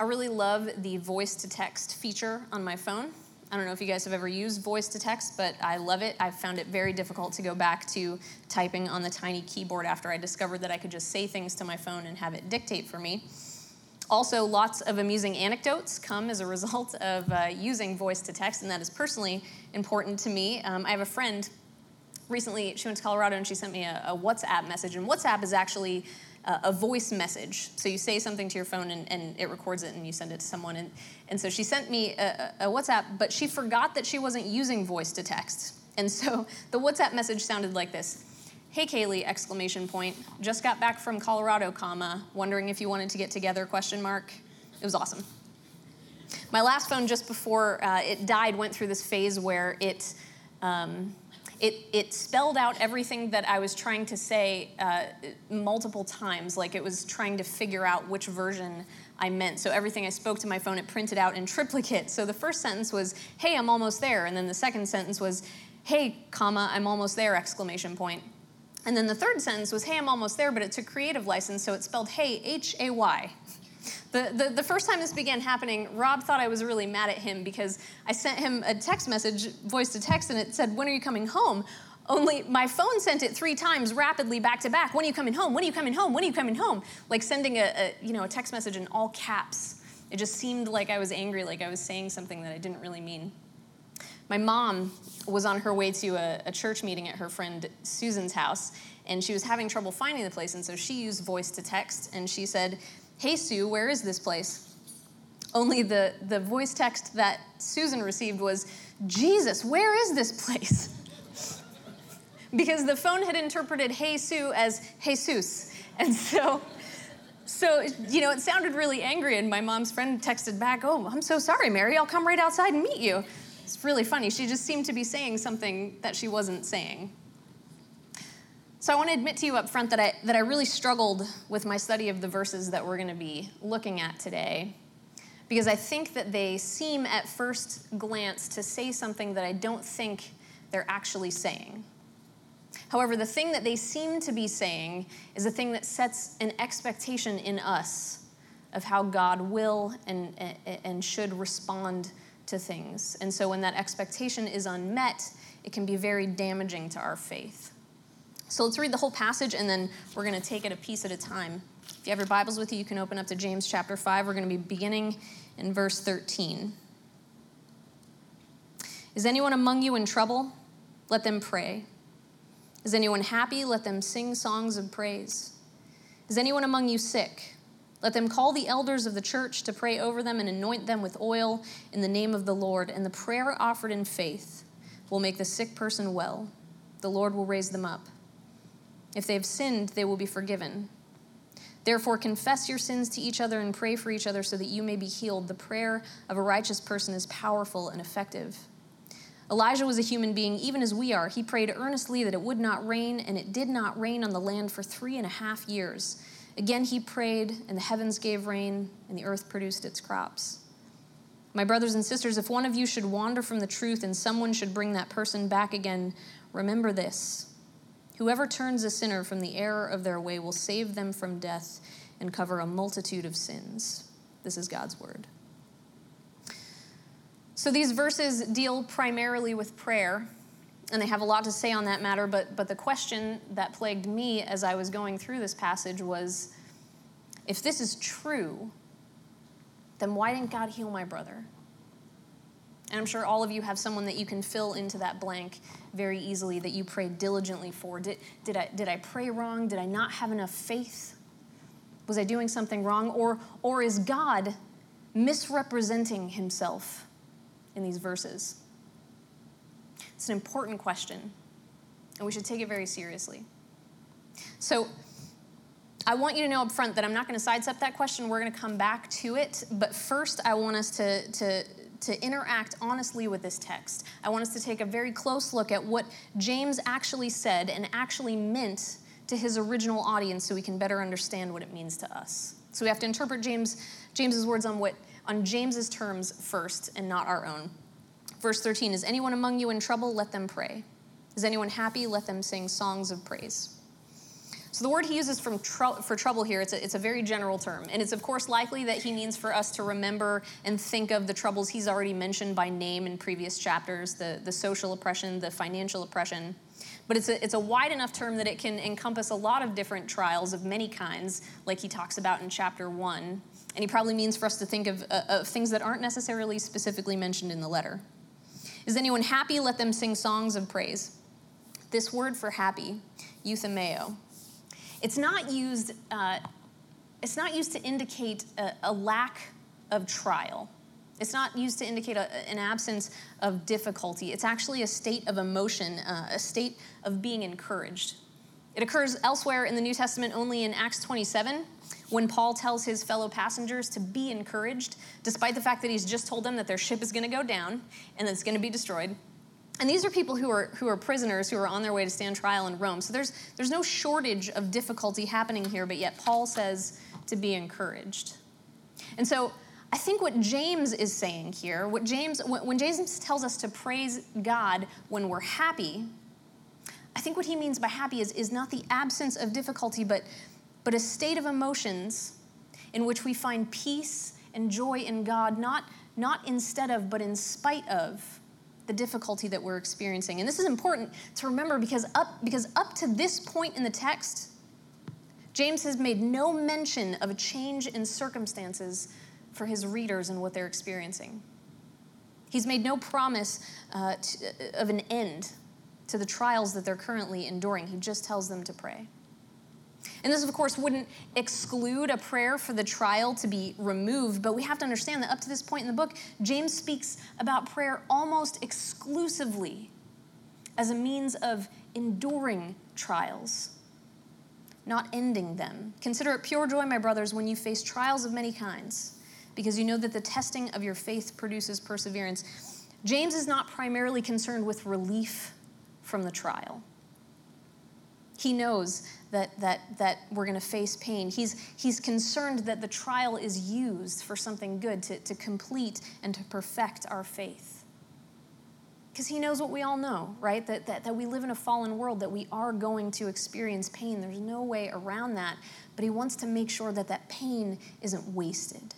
I really love the voice to text feature on my phone. I don't know if you guys have ever used voice to text, but I love it. I found it very difficult to go back to typing on the tiny keyboard after I discovered that I could just say things to my phone and have it dictate for me. Also, lots of amusing anecdotes come as a result of uh, using voice to text, and that is personally important to me. Um, I have a friend recently, she went to Colorado and she sent me a, a WhatsApp message, and WhatsApp is actually uh, a voice message. So you say something to your phone and, and, it records it and you send it to someone. And, and so she sent me a, a WhatsApp, but she forgot that she wasn't using voice to text. And so the WhatsApp message sounded like this. Hey Kailey, exclamation point. Just got back from Colorado, comma, wondering if you wanted to get together, question mark. It was awesome. My last phone just before uh, it died went through this phase where it um, it, it spelled out everything that I was trying to say uh, multiple times, like it was trying to figure out which version I meant. So everything I spoke to my phone, it printed out in triplicate. So the first sentence was, hey, I'm almost there. And then the second sentence was, hey, comma, I'm almost there, exclamation point. And then the third sentence was, hey, I'm almost there, but it took creative license, so it spelled hey, H A Y. The, the, the, first time this began happening, Rob thought I was really mad at him because I sent him a text message, voice to text, and it said, When are you coming home? Only my phone sent it three times rapidly back to back. When are you coming home? When are you coming home? When are you coming home? Like sending a, a you know a text message in all caps. It just seemed like I was angry, like I was saying something that I didn't really mean. My mom was on her way to a, a church meeting at her friend Susan's house, and she was having trouble finding the place, and so she used voice to text, and she said, Hey, Sue, where is this place? Only the, the voice text that Susan received was, Jesus, where is this place? because the phone had interpreted Hey, Sue as Jesus. And so, so, you know, it sounded really angry, and my mom's friend texted back, Oh, I'm so sorry, Mary. I'll come right outside and meet you. It's really funny. She just seemed to be saying something that she wasn't saying. So I want to admit to you up front that I, that I really struggled with my study of the verses that we're going to be looking at today because I think that they seem at first glance to say something that I don't think they're actually saying. However, the thing that they seem to be saying is a thing that sets an expectation in us of how God will and, and should respond to things. And so when that expectation is unmet, it can be very damaging to our faith. So let's read the whole passage and then we're going to take it a piece at a time. If you have your Bibles with you, you can open up to James chapter 5. We're going to be beginning in verse 13. Is anyone among you in trouble? Let them pray. Is anyone happy? Let them sing songs of praise. Is anyone among you sick? Let them call the elders of the church to pray over them and anoint them with oil in the name of the Lord. And the prayer offered in faith will make the sick person well. The Lord will raise them up. If they have sinned, they will be forgiven. Therefore, confess your sins to each other and pray for each other so that you may be healed. The prayer of a righteous person is powerful and effective. Elijah was a human being, even as we are. He prayed earnestly that it would not rain, and it did not rain on the land for three and a half years. Again, he prayed, and the heavens gave rain, and the earth produced its crops. My brothers and sisters, if one of you should wander from the truth and someone should bring that person back again, remember this. Whoever turns a sinner from the error of their way will save them from death and cover a multitude of sins. This is God's word. So these verses deal primarily with prayer, and they have a lot to say on that matter, but, but the question that plagued me as I was going through this passage was if this is true, then why didn't God heal my brother? And I'm sure all of you have someone that you can fill into that blank very easily that you prayed diligently for. Did, did, I, did I pray wrong? Did I not have enough faith? Was I doing something wrong? Or, or is God misrepresenting himself in these verses? It's an important question, and we should take it very seriously. So, I want you to know up front that I'm not going to sidestep that question. We're going to come back to it. But first, I want us to, to to interact honestly with this text. I want us to take a very close look at what James actually said and actually meant to his original audience so we can better understand what it means to us. So we have to interpret James James's words on what on James's terms first and not our own. Verse 13 is anyone among you in trouble let them pray. Is anyone happy let them sing songs of praise. So the word he uses from tr- for trouble here, it's a, it's a very general term. And it's, of course, likely that he means for us to remember and think of the troubles he's already mentioned by name in previous chapters the, the social oppression, the financial oppression. But it's a, it's a wide enough term that it can encompass a lot of different trials of many kinds, like he talks about in chapter one. And he probably means for us to think of, uh, of things that aren't necessarily specifically mentioned in the letter. Is anyone happy? Let them sing songs of praise. This word for happy, euthymeo, it's not used, uh, it's not used to indicate a, a, lack of trial. It's not used to indicate a, an absence of difficulty. It's actually a state of emotion, uh, a state of being encouraged. It occurs elsewhere in the New Testament only in Acts 27, when Paul tells his fellow passengers to be encouraged, despite the fact that he's just told them that their ship is going to go down and that it's going to be destroyed. And these are people who are, who are prisoners who are on their way to stand trial in Rome. So there's, there's no shortage of difficulty happening here, but yet Paul says to be encouraged. And so I think what James is saying here, what James, when James tells us to praise God when we're happy, I think what he means by happy is, is not the absence of difficulty, but, but a state of emotions in which we find peace and joy in God, not, not instead of, but in spite of the difficulty that we're experiencing. And this is important to remember because up, because up to this point in the text, James has made no mention of a change in circumstances for his readers and what they're experiencing. He's made no promise uh, to, uh, of an end to the trials that they're currently enduring. He just tells them to pray. And this, of course, wouldn't exclude a prayer for the trial to be removed, but we have to understand that up to this point in the book, James speaks about prayer almost exclusively as a means of enduring trials, not ending them. Consider it pure joy, my brothers, when you face trials of many kinds, because you know that the testing of your faith produces perseverance. James is not primarily concerned with relief from the trial. He knows that, that, that we're going to face pain. He's, he's concerned that the trial is used for something good, to, to complete and to perfect our faith. Because he knows what we all know, right? That, that, that we live in a fallen world, that we are going to experience pain. There's no way around that. But he wants to make sure that that pain isn't wasted.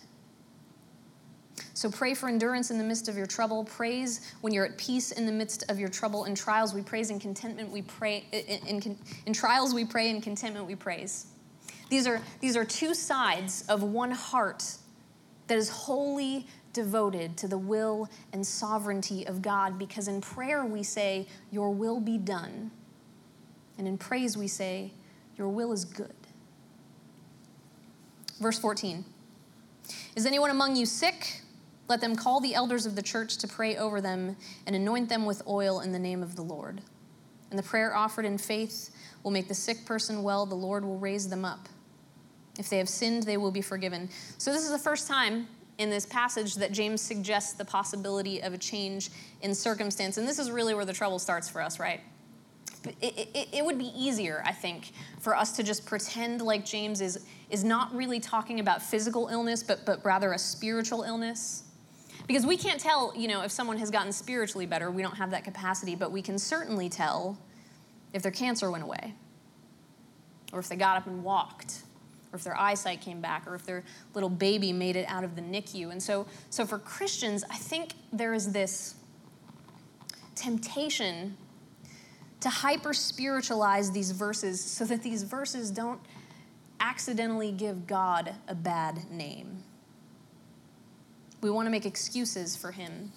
So pray for endurance in the midst of your trouble. Praise when you're at peace in the midst of your trouble and trials. We praise in contentment. We pray in, in, in trials. We pray in contentment. We praise. These are these are two sides of one heart that is wholly devoted to the will and sovereignty of God. Because in prayer we say, "Your will be done," and in praise we say, "Your will is good." Verse 14. Is anyone among you sick? Let them call the elders of the church to pray over them and anoint them with oil in the name of the Lord. And the prayer offered in faith will make the sick person well, the Lord will raise them up. If they have sinned, they will be forgiven. So, this is the first time in this passage that James suggests the possibility of a change in circumstance. And this is really where the trouble starts for us, right? It, it, it, would be easier, I think, for us to just pretend like James is, is not really talking about physical illness, but, but rather a spiritual illness. Because we can't tell, you know, if someone has gotten spiritually better, we don't have that capacity, but we can certainly tell if their cancer went away, or if they got up and walked, or if their eyesight came back, or if their little baby made it out of the NICU. And so, so for Christians, I think there is this temptation to hyper spiritualize these verses so that these verses don't accidentally give God a bad name. We want to make excuses for him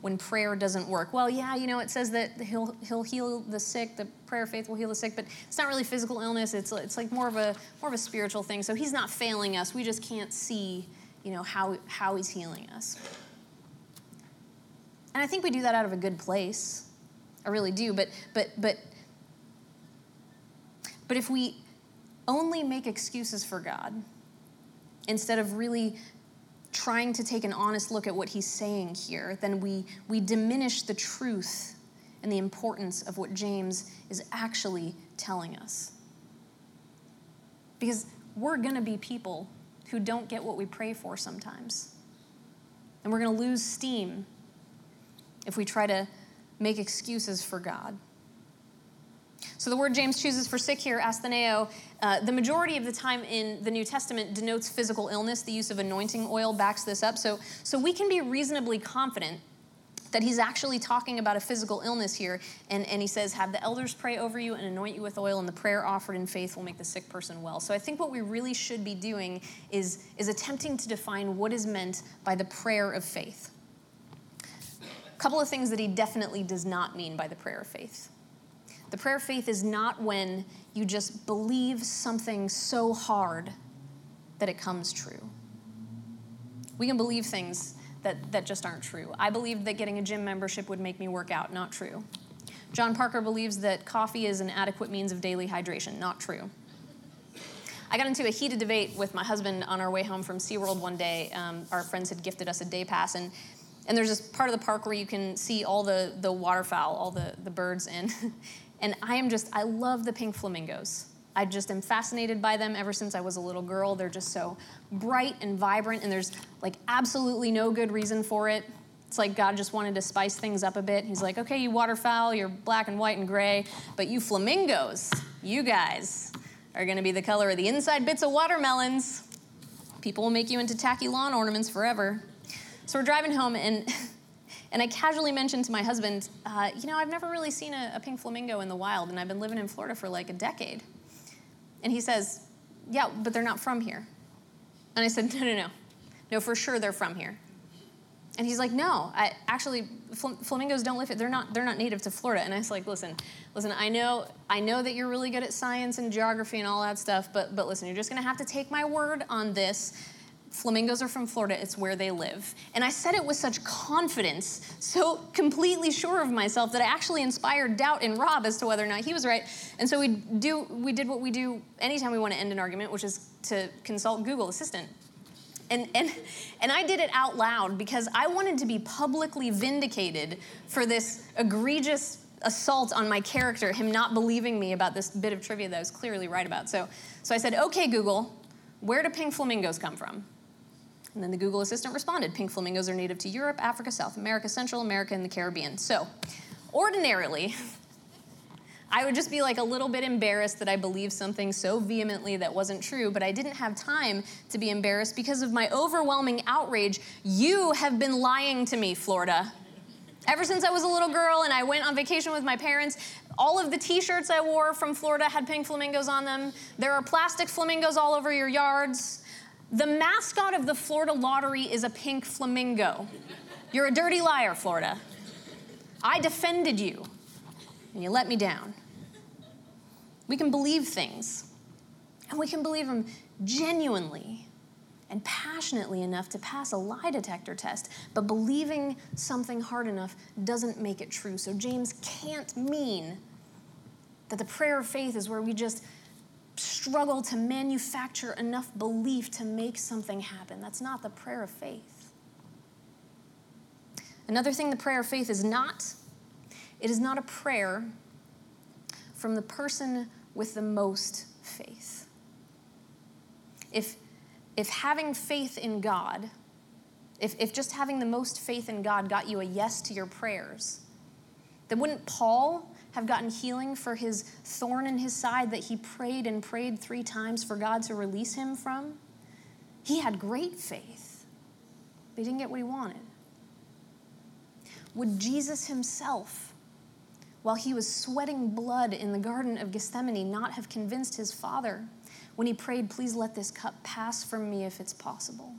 when prayer doesn't work. Well, yeah, you know, it says that he'll, he'll heal the sick, the prayer of faith will heal the sick, but it's not really physical illness. It's, it's like more of, a, more of a spiritual thing. So he's not failing us. We just can't see, you know, how, how he's healing us. And I think we do that out of a good place. I really do. But, but, but, but if we only make excuses for God instead of really trying to take an honest look at what he's saying here, then we, we diminish the truth and the importance of what James is actually telling us. Because we're going to be people who don't get what we pray for sometimes. And we're going to lose steam if we try to make excuses for God. So the word James chooses for sick here, astheneo, uh, the majority of the time in the New Testament denotes physical illness. The use of anointing oil backs this up. So, so we can be reasonably confident that he's actually talking about a physical illness here. And, and he says, Have the elders pray over you and anoint you with oil, and the prayer offered in faith will make the sick person well. So I think what we really should be doing is, is attempting to define what is meant by the prayer of faith. A couple of things that he definitely does not mean by the prayer of faith. The prayer of faith is not when you just believe something so hard that it comes true. We can believe things that, that just aren't true. I believed that getting a gym membership would make me work out, not true. John Parker believes that coffee is an adequate means of daily hydration, not true. I got into a heated debate with my husband on our way home from SeaWorld one day. Um, our friends had gifted us a day pass, and, and there's this part of the park where you can see all the, the waterfowl, all the, the birds, and, and I am just, I love the pink flamingos. I just am fascinated by them ever since I was a little girl. They're just so bright and vibrant, and there's like absolutely no good reason for it. It's like God just wanted to spice things up a bit. He's like, okay, you waterfowl, you're black and white and gray, but you flamingos, you guys are gonna be the color of the inside bits of watermelons. People will make you into tacky lawn ornaments forever. So we're driving home, and and I casually mentioned to my husband, uh, you know, I've never really seen a, a pink flamingo in the wild, and I've been living in Florida for like a decade. And he says, Yeah, but they're not from here. And I said, No, no, no. No, for sure they're from here. And he's like, No, I, actually, fl- flamingos don't live here. They're not, they're not native to Florida. And I was like, Listen, listen, I know, I know that you're really good at science and geography and all that stuff, but, but listen, you're just to have to take my word on this. Flamingos are from Florida, it's where they live. And I said it with such confidence, so completely sure of myself that I actually inspired doubt in Rob as to whether or not he was right. And so we do we did what we do anytime we want to end an argument, which is to consult Google Assistant. And, and, and I did it out loud because I wanted to be publicly vindicated for this egregious assault on my character, him not believing me about this bit of trivia that I was clearly right about. So, so I said, okay, Google, where do pink flamingos come from? And then the Google Assistant responded pink flamingos are native to Europe, Africa, South America, Central America, and the Caribbean. So, ordinarily, I would just be like a little bit embarrassed that I believed something so vehemently that wasn't true, but I didn't have time to be embarrassed because of my overwhelming outrage. You have been lying to me, Florida. Ever since I was a little girl and I went on vacation with my parents, all of the t shirts I wore from Florida had pink flamingos on them. There are plastic flamingos all over your yards. The mascot of the Florida lottery is a pink flamingo. You're a dirty liar, Florida. I defended you, and you let me down. We can believe things, and we can believe them genuinely and passionately enough to pass a lie detector test, but believing something hard enough doesn't make it true. So, James can't mean that the prayer of faith is where we just struggle to manufacture enough belief to make something happen. That's not the prayer of faith. Another thing the prayer of faith is not it is not a prayer from the person with the most faith. If, if having faith in God, if, if just having the most faith in God got you a yes to your prayers, then wouldn't Paul have gotten healing for his thorn in his side that he prayed and prayed three times for God to release him from? He had great faith, but he didn't get what he wanted. Would Jesus himself, while he was sweating blood in the Garden of Gethsemane, not have convinced his Father when he prayed, Please let this cup pass from me if it's possible?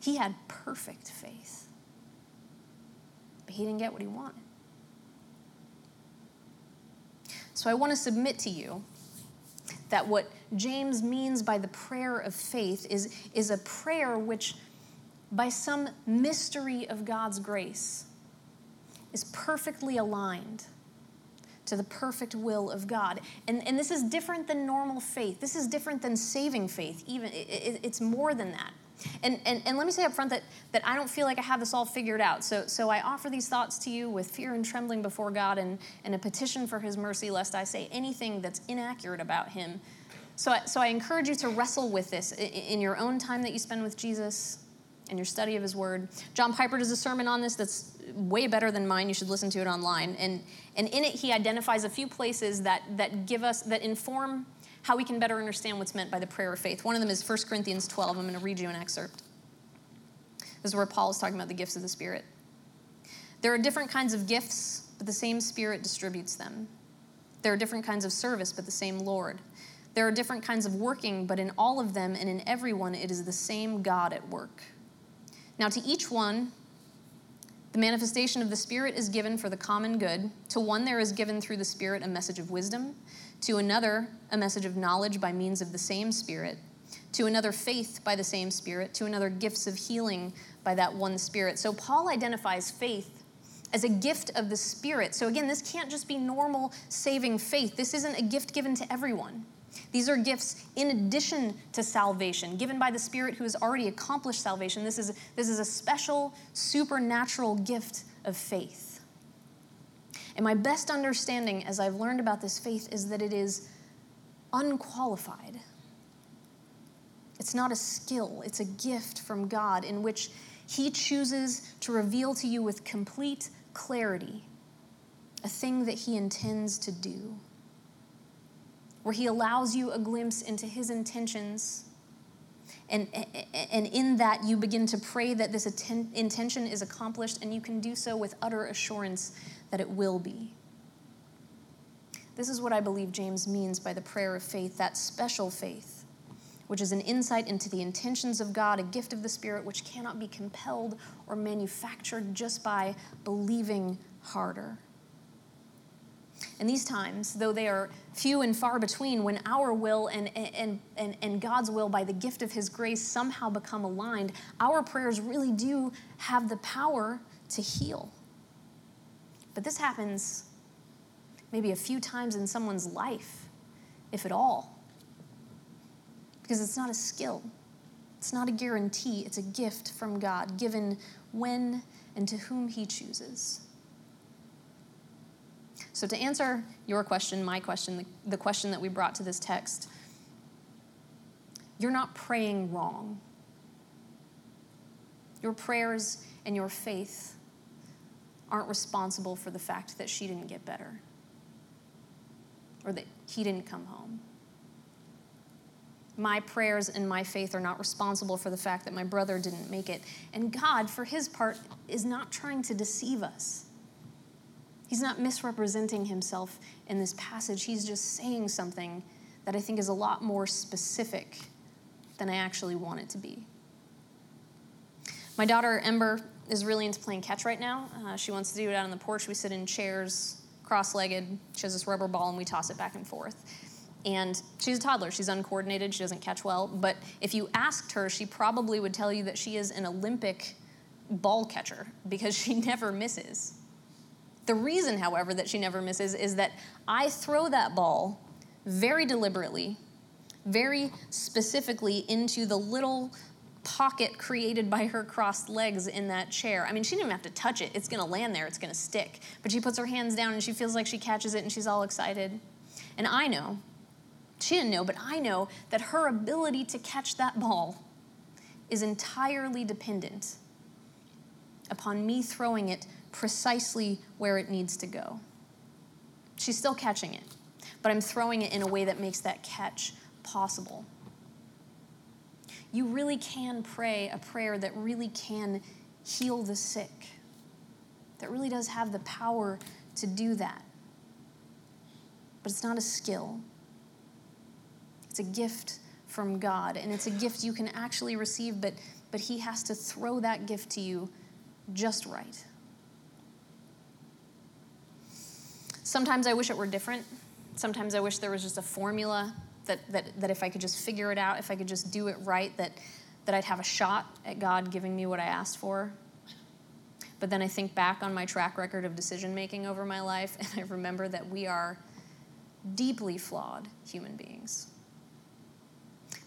He had perfect faith, but he didn't get what he wanted. So I want to submit to you that what James means by the prayer of faith is, is a prayer which, by some mystery of God's grace, is perfectly aligned to the perfect will of God. And, and this is different than normal faith. This is different than saving faith. Even it, it, it's more than that. And, and, and let me say up front that, that I don't feel like I have this all figured out. So, so I offer these thoughts to you with fear and trembling before God and, and a petition for his mercy, lest I say anything that's inaccurate about him. So I, so I encourage you to wrestle with this in your own time that you spend with Jesus, and your study of his word. John Piper does a sermon on this that's way better than mine. You should listen to it online. And, and in it, he identifies a few places that, that give us, that inform how we can better understand what's meant by the prayer of faith. One of them is 1 Corinthians 12. I'm going to read you an excerpt. This is where Paul is talking about the gifts of the Spirit. There are different kinds of gifts, but the same Spirit distributes them. There are different kinds of service, but the same Lord. There are different kinds of working, but in all of them and in everyone, it is the same God at work. Now, to each one, the manifestation of the Spirit is given for the common good. To one, there is given through the Spirit a message of wisdom. To another, a message of knowledge by means of the same Spirit. To another, faith by the same Spirit. To another, gifts of healing by that one Spirit. So Paul identifies faith as a gift of the Spirit. So again, this can't just be normal saving faith. This isn't a gift given to everyone. These are gifts in addition to salvation, given by the Spirit who has already accomplished salvation. This is, this is a special, supernatural gift of faith. And my best understanding as I've learned about this faith is that it is unqualified. It's not a skill, it's a gift from God in which He chooses to reveal to you with complete clarity a thing that He intends to do, where He allows you a glimpse into His intentions. And, and in that, you begin to pray that this intention is accomplished, and you can do so with utter assurance that it will be. This is what I believe James means by the prayer of faith, that special faith which is an insight into the intentions of God, a gift of the Spirit which cannot be compelled or manufactured just by believing harder. In these times, though they are few and far between, when our will and, and, and, and God's will, by the gift of His grace, somehow become aligned, our prayers really do have the power to heal. But this happens maybe a few times in someone's life, if at all because it's not a skill, it's not a guarantee, it's a gift from God given when and to whom He chooses. So, to answer your question, my question, the, the question that we brought to this text, you're not praying wrong. Your prayers and your faith aren't responsible for the fact that she didn't get better or that he didn't come home my prayers and my faith are not responsible for the fact that my brother didn't make it. And God, for his part, is not trying to deceive us. He's not misrepresenting himself in this passage. He's just saying something that I think is a lot more specific than I actually want it to be. My daughter, Ember, is really into playing catch right now. Uh, she wants to do it out on the porch. We sit in chairs, cross legged. She has this rubber ball, and we toss it back and forth. And she's a toddler. She's uncoordinated. She doesn't catch well. But if you asked her, she probably would tell you that she is an Olympic ball catcher because she never misses. The reason, however, that she never misses is that I throw that ball very deliberately, very specifically into the little pocket created by her crossed legs in that chair. I mean, she didn't even have to touch it. It's going to land there, it's going to stick. But she puts her hands down and she feels like she catches it and she's all excited. And I know she didn't know, but I know that her ability to catch that ball is entirely dependent upon me throwing it precisely where it needs to go. She's still catching it, but I'm throwing it in a way that makes that catch possible. You really can pray a prayer that really can heal the sick, that really does have the power to do that. But it's not a skill. It's a gift from God, and it's a gift you can actually receive, but, but He has to throw that gift to you just right. Sometimes I wish it were different. Sometimes I wish there was just a formula that, that, that if I could just figure it out, if I could just do it right, that, that I'd have a shot at God giving me what I asked for. But then I think back on my track record of decision making over my life, and I remember that we are deeply flawed human beings.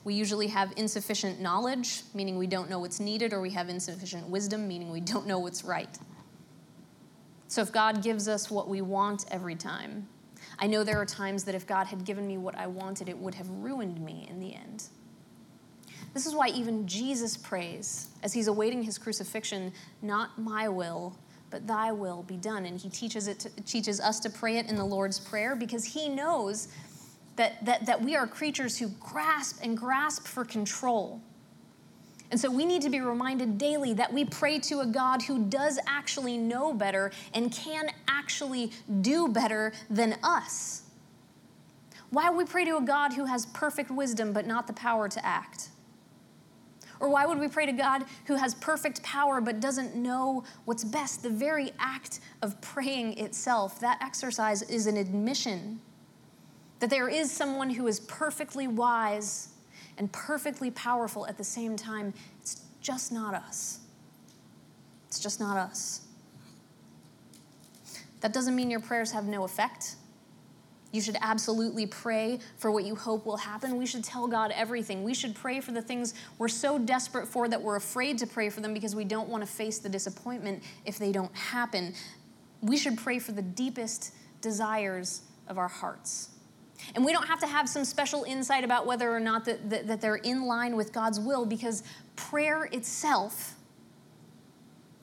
We usually have insufficient knowledge, meaning we don't know what's needed, or we have insufficient wisdom, meaning we don't know what's right. So if God gives us what we want every time, I know there are times that if God had given me what I wanted, it would have ruined me in the end. This is why even Jesus prays as he's awaiting his crucifixion, not my will, but thy will be done. And he teaches, it to, teaches us to pray it in the Lord's Prayer because he knows that, that, that we are creatures who grasp and grasp for control. And so we need to be reminded daily that we pray to a God who does actually know better and can actually do better than us. Why would we pray to a God who has perfect wisdom but not the power to act? Or why would we pray to God who has perfect power but doesn't know what's best? The very act of praying itself, that exercise is an admission that there is someone who is perfectly wise and perfectly powerful at the same time. It's just not us. It's just not us. That doesn't mean your prayers have no effect. You should absolutely pray for what you hope will happen. We should tell God everything. We should pray for the things we're so desperate for that we're afraid to pray for them because we don't want to face the disappointment if they don't happen. We should pray for the deepest desires of our hearts. And we don't have to have some special insight about whether or not that, that, that they're in line with God's will because prayer itself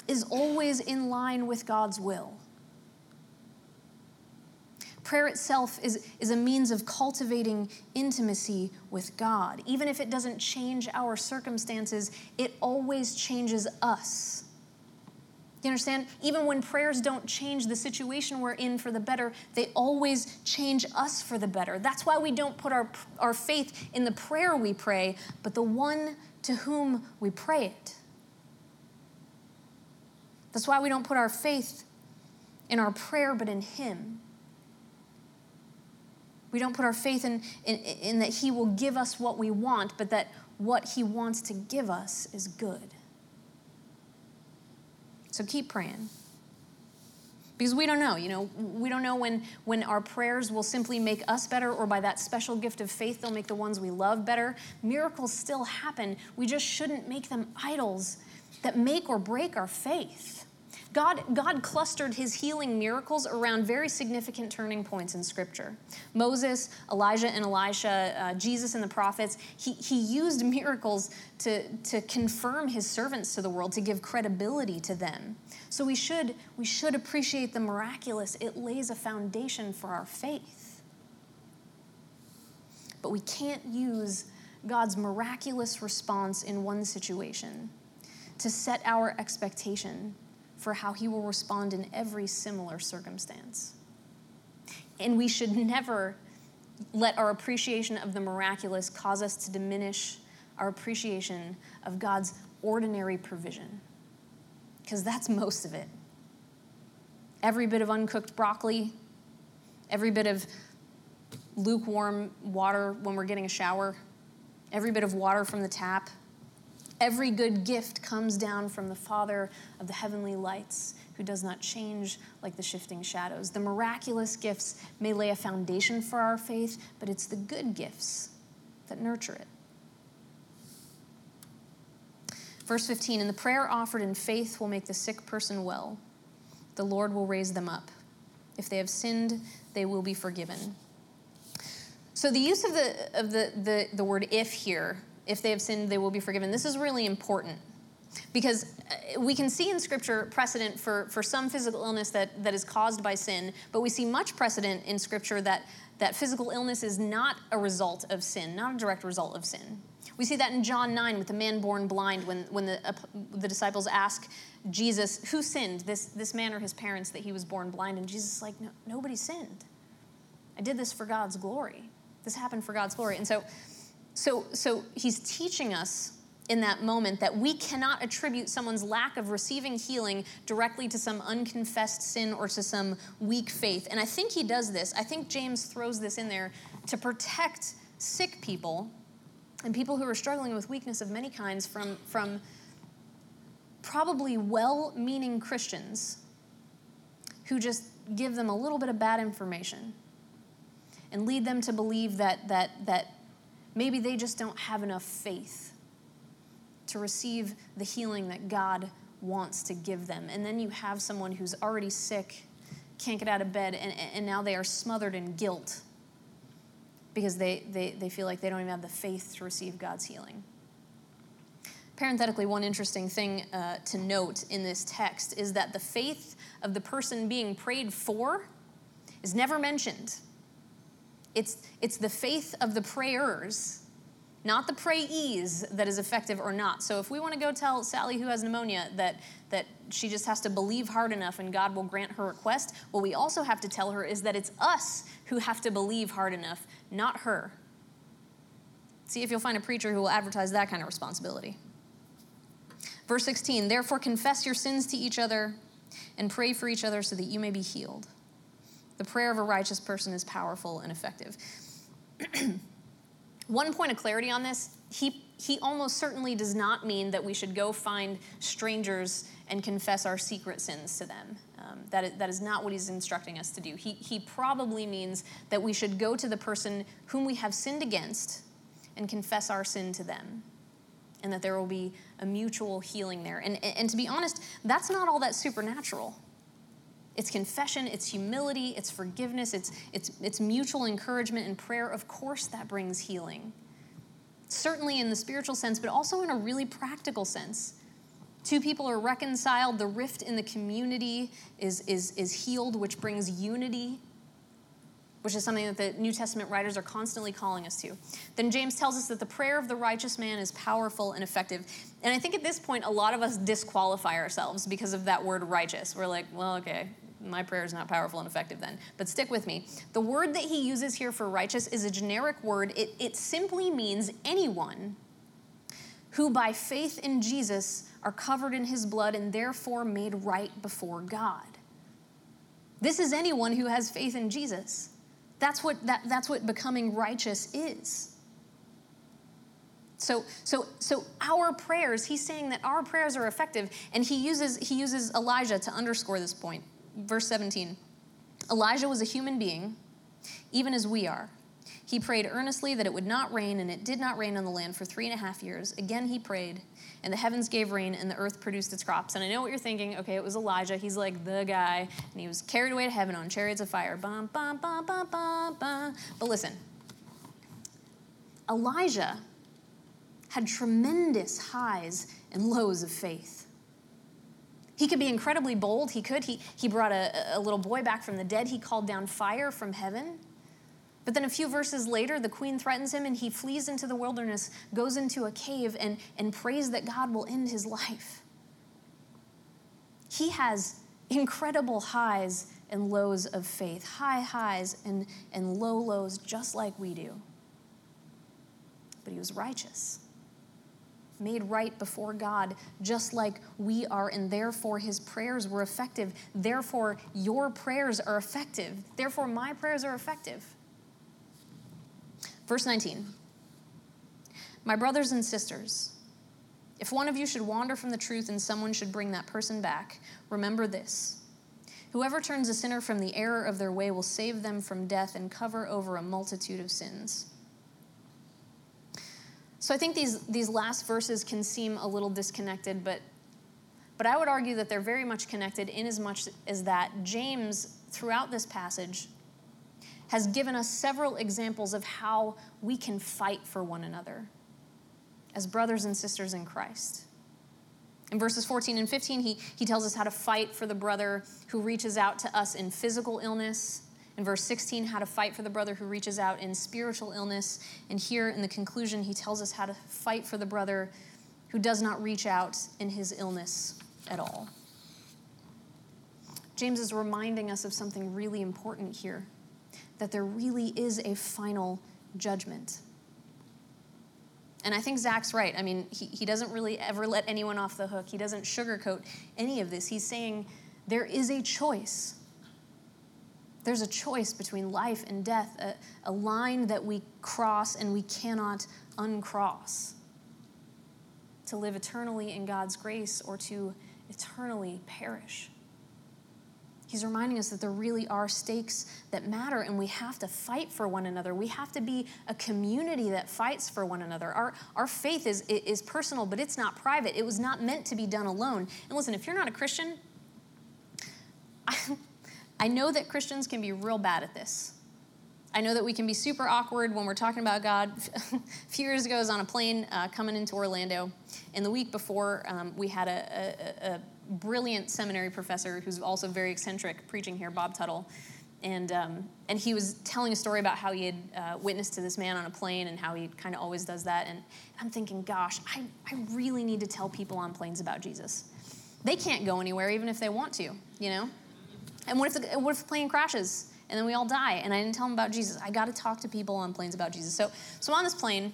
is always in line with God's will. Prayer itself is, is a means of cultivating intimacy with God. Even if it doesn't change our circumstances, it always changes us. You understand? Even when prayers don't change the situation we're in for the better, they always change us for the better. That's why we don't put our, our faith in the prayer we pray, but the one to whom we pray it. That's why we don't put our faith in our prayer, but in Him. We don't put our faith in, in, in that He will give us what we want, but that what He wants to give us is good. So keep praying. Because we don't know, you know, we don't know when, when our prayers will simply make us better or by that special gift of faith they'll make the ones we love better. Miracles still happen. We just shouldn't make them idols that make or break our faith. God, God clustered his healing miracles around very significant turning points in Scripture. Moses, Elijah and Elisha, uh, Jesus and the prophets, he, he used miracles to, to confirm his servants to the world, to give credibility to them. So we should, we should appreciate the miraculous. It lays a foundation for our faith. But we can't use God's miraculous response in one situation to set our expectation for how he will respond in every similar circumstance. And we should never let our appreciation of the miraculous cause us to diminish our appreciation of God's ordinary provision, because that's most of it. Every bit of uncooked broccoli, every bit of lukewarm water when we're getting a shower, every bit of water from the tap Every good gift comes down from the Father of the heavenly lights, who does not change like the shifting shadows. The miraculous gifts may lay a foundation for our faith, but it's the good gifts that nurture it. Verse 15 And the prayer offered in faith will make the sick person well. The Lord will raise them up. If they have sinned, they will be forgiven. So the use of the, of the, the, the word if here if they have sinned, they will be forgiven. This is really important because uh, we can see in scripture precedent for, for some physical illness that, that is caused by sin but we see much precedent in scripture that, that physical illness is not a result of sin not a direct result of sin. We see that in john 9 with the man born blind when, when the, uh, the disciples ask jesus who sinned this, this man or his parents that he was born blind? And jesus is like no, nobody sinned. I did this for god's glory. This happened for god's glory. And so so, so he's teaching us in that moment that we cannot attribute someone's lack of receiving healing directly to some unconfessed sin or to some weak faith. And I think he does this. I think James throws this in there to protect sick people and people who are struggling with weakness of many kinds from, from probably well meaning Christians who just give them a little bit of bad information and lead them to believe that, that, that Maybe they just don't have enough faith to receive the healing that God wants to give them. And then you have someone who's already sick, can't get out of bed, and, and now they are smothered in guilt because they, they, they feel like they don't even have the faith to receive God's healing. Parenthetically, one interesting thing uh, to note in this text is that the faith of the person being prayed for is never mentioned. It's, it's the faith of the prayers, not the prayees, that is effective or not. So if we want to go tell Sally who has pneumonia that, that she just has to believe hard enough and God will grant her request, what we also have to tell her is that it's us who have to believe hard enough, not her. See if you'll find a preacher who will advertise that kind of responsibility. Verse 16, therefore confess your sins to each other and pray for each other so that you may be healed. The prayer of a righteous person is powerful and effective. One point of clarity on this he, he almost certainly does not mean that we should go find strangers and confess our secret sins to them. Um, that, is, that is not what he's instructing us to do. He, he probably means that we should go to the person whom we have sinned against and confess our sin to them and that there will be a mutual healing there. And, and to be honest, that's not all that supernatural. It's confession, it's humility, it's forgiveness, it's, it's, it's mutual encouragement and prayer. Of course, that brings healing. Certainly in the spiritual sense, but also in a really practical sense. Two people are reconciled, the rift in the community is, is, is healed, which brings unity which is something that the New Testament writers are constantly calling us to. Then James tells us that the prayer of the righteous man is powerful and effective. And I think at this point, a lot of us disqualify ourselves because of that word righteous. We're like, well, okay, my prayer is not powerful and effective then. But stick with me. The word that he uses here for righteous is a generic word, it, it simply means anyone who by faith in Jesus are covered in his blood and therefore made right before God. This is anyone who has faith in Jesus. That's what, that, that's what becoming righteous is. So, so, so our prayers, he's saying that our prayers are effective, and he uses, he uses Elijah to underscore this point. Verse 17 Elijah was a human being, even as we are. He prayed earnestly that it would not rain, and it did not rain on the land for three and a half years. Again, he prayed, and the heavens gave rain, and the earth produced its crops. And I know what you're thinking. Okay, it was Elijah. He's like the guy, and he was carried away to heaven on chariots of fire. Bum, bum, bum, bum, bum, bum. But listen, Elijah had tremendous highs and lows of faith. He could be incredibly bold. He could. He, he brought a, a little boy back from the dead. He called down fire from heaven. But then a few verses later, the queen threatens him and he flees into the wilderness, goes into a cave, and, and prays that God will end his life. He has incredible highs and lows of faith, high highs and, and low lows, just like we do. But he was righteous, made right before God, just like we are, and therefore his prayers were effective. Therefore, your prayers are effective. Therefore, my prayers are effective. Verse 19 My brothers and sisters, if one of you should wander from the truth and someone should bring that person back, remember this. Whoever turns a sinner from the error of their way will save them from death and cover over a multitude of sins. So I think these, these last verses can seem a little disconnected, but, but I would argue that they're very much connected in as much as that James, throughout this passage, has given us several examples of how we can fight for one another as brothers and sisters in Christ. In verses 14 and 15, he, he tells us how to fight for the brother who reaches out to us in physical illness. In verse 16, how to fight for the brother who reaches out in spiritual illness. And here in the conclusion, he tells us how to fight for the brother who does not reach out in his illness at all. James is reminding us of something really important here that there really is a final judgment. And I think Zach's right. I mean, he, he doesn't really ever let anyone off the hook. He doesn't sugarcoat any of this. He's saying there is a choice. There's a choice between life and death, a, a line that we cross and we cannot uncross. To live eternally in God's grace or to eternally perish. He's reminding us that there really are stakes that matter and we have to fight for one another. We have to be a community that fights for one another. Our, our faith is, is personal, but it's not private. It was not meant to be done alone. And listen, if you're not a Christian, I, I know that Christians can be real bad at this. I know that we can be super awkward when we're talking about God. a few years ago, I was on a plane uh, coming into Orlando, and the week before, um, we had a, a, a, brilliant seminary professor who's also very eccentric preaching here, Bob Tuttle. And, um, and he was telling a story about how he had uh, witnessed to this man on a plane and how he kind of always does that. And I'm thinking, gosh, I, I really need to tell people on planes about Jesus. They can't go anywhere even if they want to, you know? And what if the, what if the plane crashes? and then we all die. And I didn't tell them about Jesus. I got to talk to people on planes about Jesus. So, so I'm on this plane,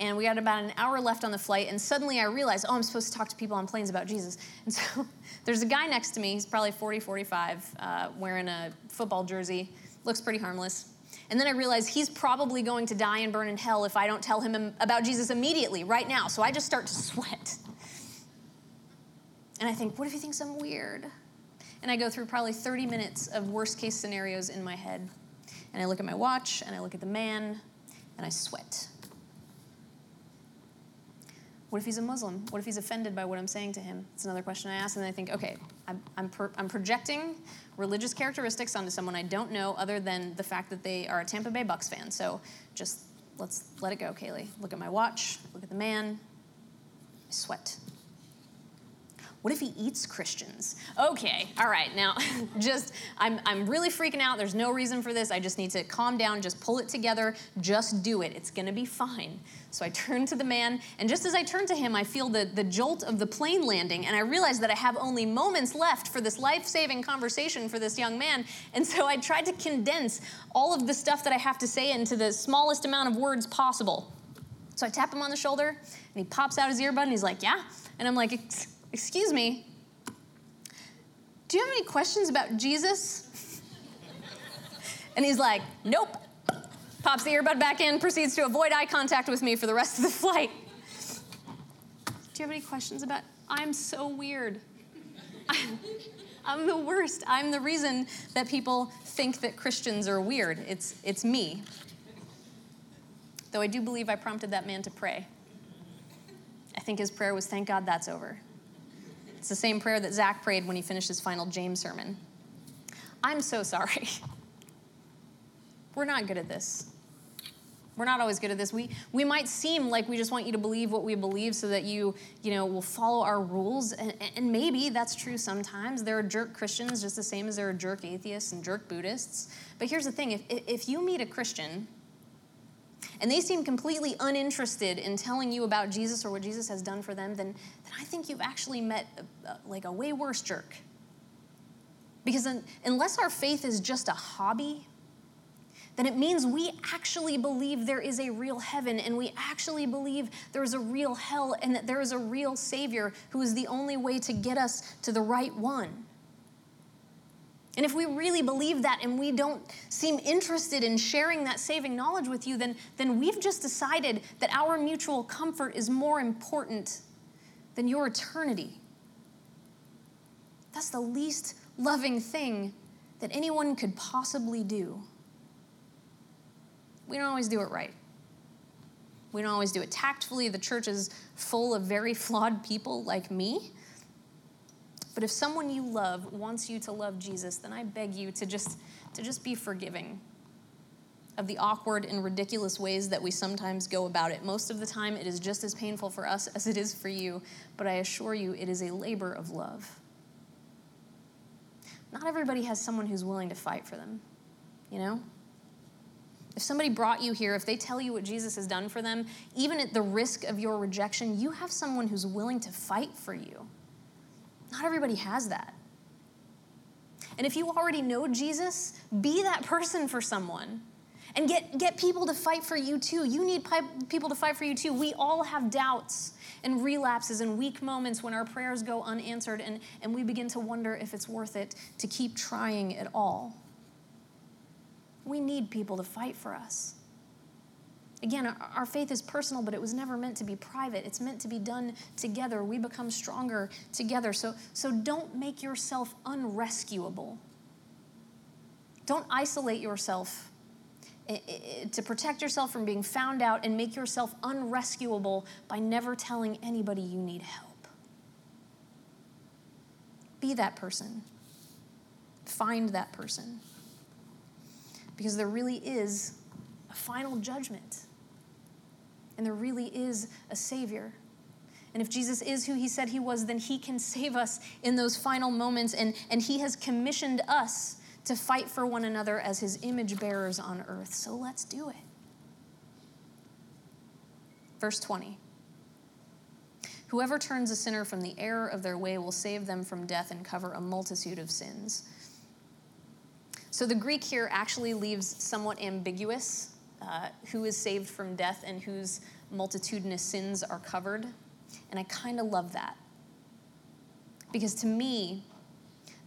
and we had about an hour left on the flight, and suddenly I realized, oh, I'm supposed to talk to people on planes about Jesus. And so there's a guy next to me, he's probably 40, 45, uh, wearing a football jersey, looks pretty harmless. And then I realize he's probably going to die and burn in hell if I don't tell him about Jesus immediately, right now. So I just start to sweat. And I think, what if he thinks I'm weird? And I go through probably 30 minutes of worst case scenarios in my head. And I look at my watch and I look at the man and I sweat. What if he's a Muslim? What if he's offended by what I'm saying to him? It's another question I ask, and I think, okay, I'm, I'm, I'm projecting religious characteristics onto someone I don't know other than the fact that they are a Tampa Bay Bucs fan. So just let's let it go, Kailey. Look at my watch, look at the man, I sweat. What if he eats Christians? Okay, all right, now just, I'm, I'm really freaking out. There's no reason for this. I just need to calm down, just pull it together, just do it. It's gonna be fine. So I turn to the man, and just as I turn to him, I feel the, the jolt of the plane landing, and I realize that I have only moments left for this life saving conversation for this young man. And so I tried to condense all of the stuff that I have to say into the smallest amount of words possible. So I tap him on the shoulder, and he pops out his earbud, and he's like, Yeah? And I'm like, Excuse me, do you have any questions about Jesus? and he's like, Nope. Pops the earbud back in, proceeds to avoid eye contact with me for the rest of the flight. Do you have any questions about? I'm so weird. I'm the worst. I'm the reason that people think that Christians are weird. It's, it's me. Though I do believe I prompted that man to pray. I think his prayer was, Thank God that's over. It's the same prayer that Zach prayed when he finished his final James sermon. I'm so sorry. We're not good at this. We're not always good at this. We, we might seem like we just want you to believe what we believe so that you, you know, will follow our rules. And, and maybe that's true sometimes. There are jerk Christians just the same as there are jerk atheists and jerk Buddhists. But here's the thing if, if you meet a Christian and they seem completely uninterested in telling you about Jesus or what Jesus has done for them, then, then I think you've actually met a, a, like a way worse jerk. Because un, unless our faith is just a hobby, then it means we actually believe there is a real heaven and we actually believe there is a real hell and that there is a real Savior who is the only way to get us to the right one. And if we really believe that and we don't seem interested in sharing that saving knowledge with you, then, then we've just decided that our mutual comfort is more important than your eternity. That's the least loving thing that anyone could possibly do. We don't always do it right. We don't always do it tactfully. The church is full of very flawed people like me. But if someone you love wants you to love Jesus, then I beg you to just, to just be forgiving of the awkward and ridiculous ways that we sometimes go about it. Most of the time, it is just as painful for us as it is for you, but I assure you, it is a labor of love. Not everybody has someone who's willing to fight for them, you know? If somebody brought you here, if they tell you what Jesus has done for them, even at the risk of your rejection, you have someone who's willing to fight for you. Not everybody has that. And if you already know Jesus, be that person for someone. And get, get people to fight for you too. You need people to fight for you too. We all have doubts and relapses and weak moments when our prayers go unanswered and, and we begin to wonder if it's worth it to keep trying at all. We need people to fight for us. Again, our faith is personal, but it was never meant to be private. It's meant to be done together. We become stronger together. So, so don't make yourself unrescuable. Don't isolate yourself eh, eh, eh, to protect yourself from being found out and make yourself unrescuable by never telling anybody you need help. Be that person. Find that person. Because there really is a final judgment. And there really is a Savior. And if Jesus is who he said he was, then he can save us in those final moments. And, and he has commissioned us to fight for one another as his image bearers on earth. So let's do it. Verse 20 Whoever turns a sinner from the error of their way will save them from death and cover a multitude of sins. So the Greek here actually leaves somewhat ambiguous uh, who is saved from death and whose multitudinous sins are covered. And I kind of love that. Because to me,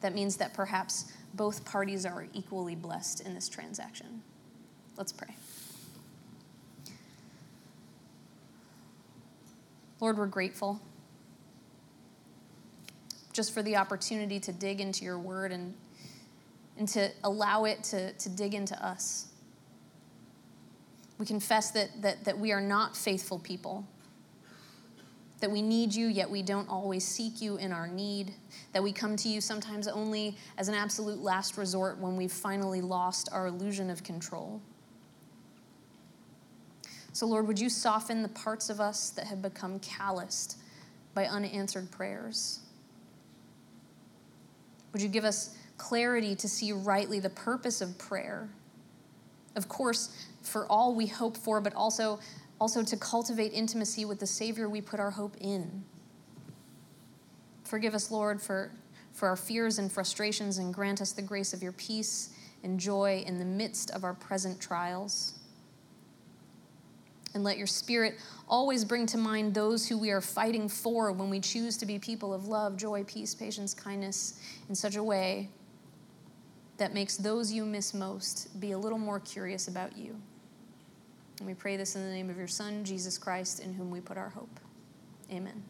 that means that perhaps both parties are equally blessed in this transaction. Let's pray. Lord, we're grateful just for the opportunity to dig into your word and, and to allow it to, to dig into us. We confess that, that, that we are not faithful people that we need you, yet we don't always seek you in our need, that we come to you sometimes only as an absolute last resort when we've finally lost our illusion of control. So, Lord, would you soften the parts of us that have become calloused by unanswered prayers? Would you give us clarity to see rightly the purpose of prayer? Of course, for all we hope for, but also also to cultivate intimacy with the Savior we put our hope in. Forgive us, Lord, for, for our fears and frustrations, and grant us the grace of your peace and joy in the midst of our present trials. And let your Spirit always bring to mind those who we are fighting for when we choose to be people of love, joy, peace, patience, kindness in such a way that makes those you miss most be a little more curious about you. And we pray this in the name of your Son, Jesus Christ, in whom we put our hope. Amen.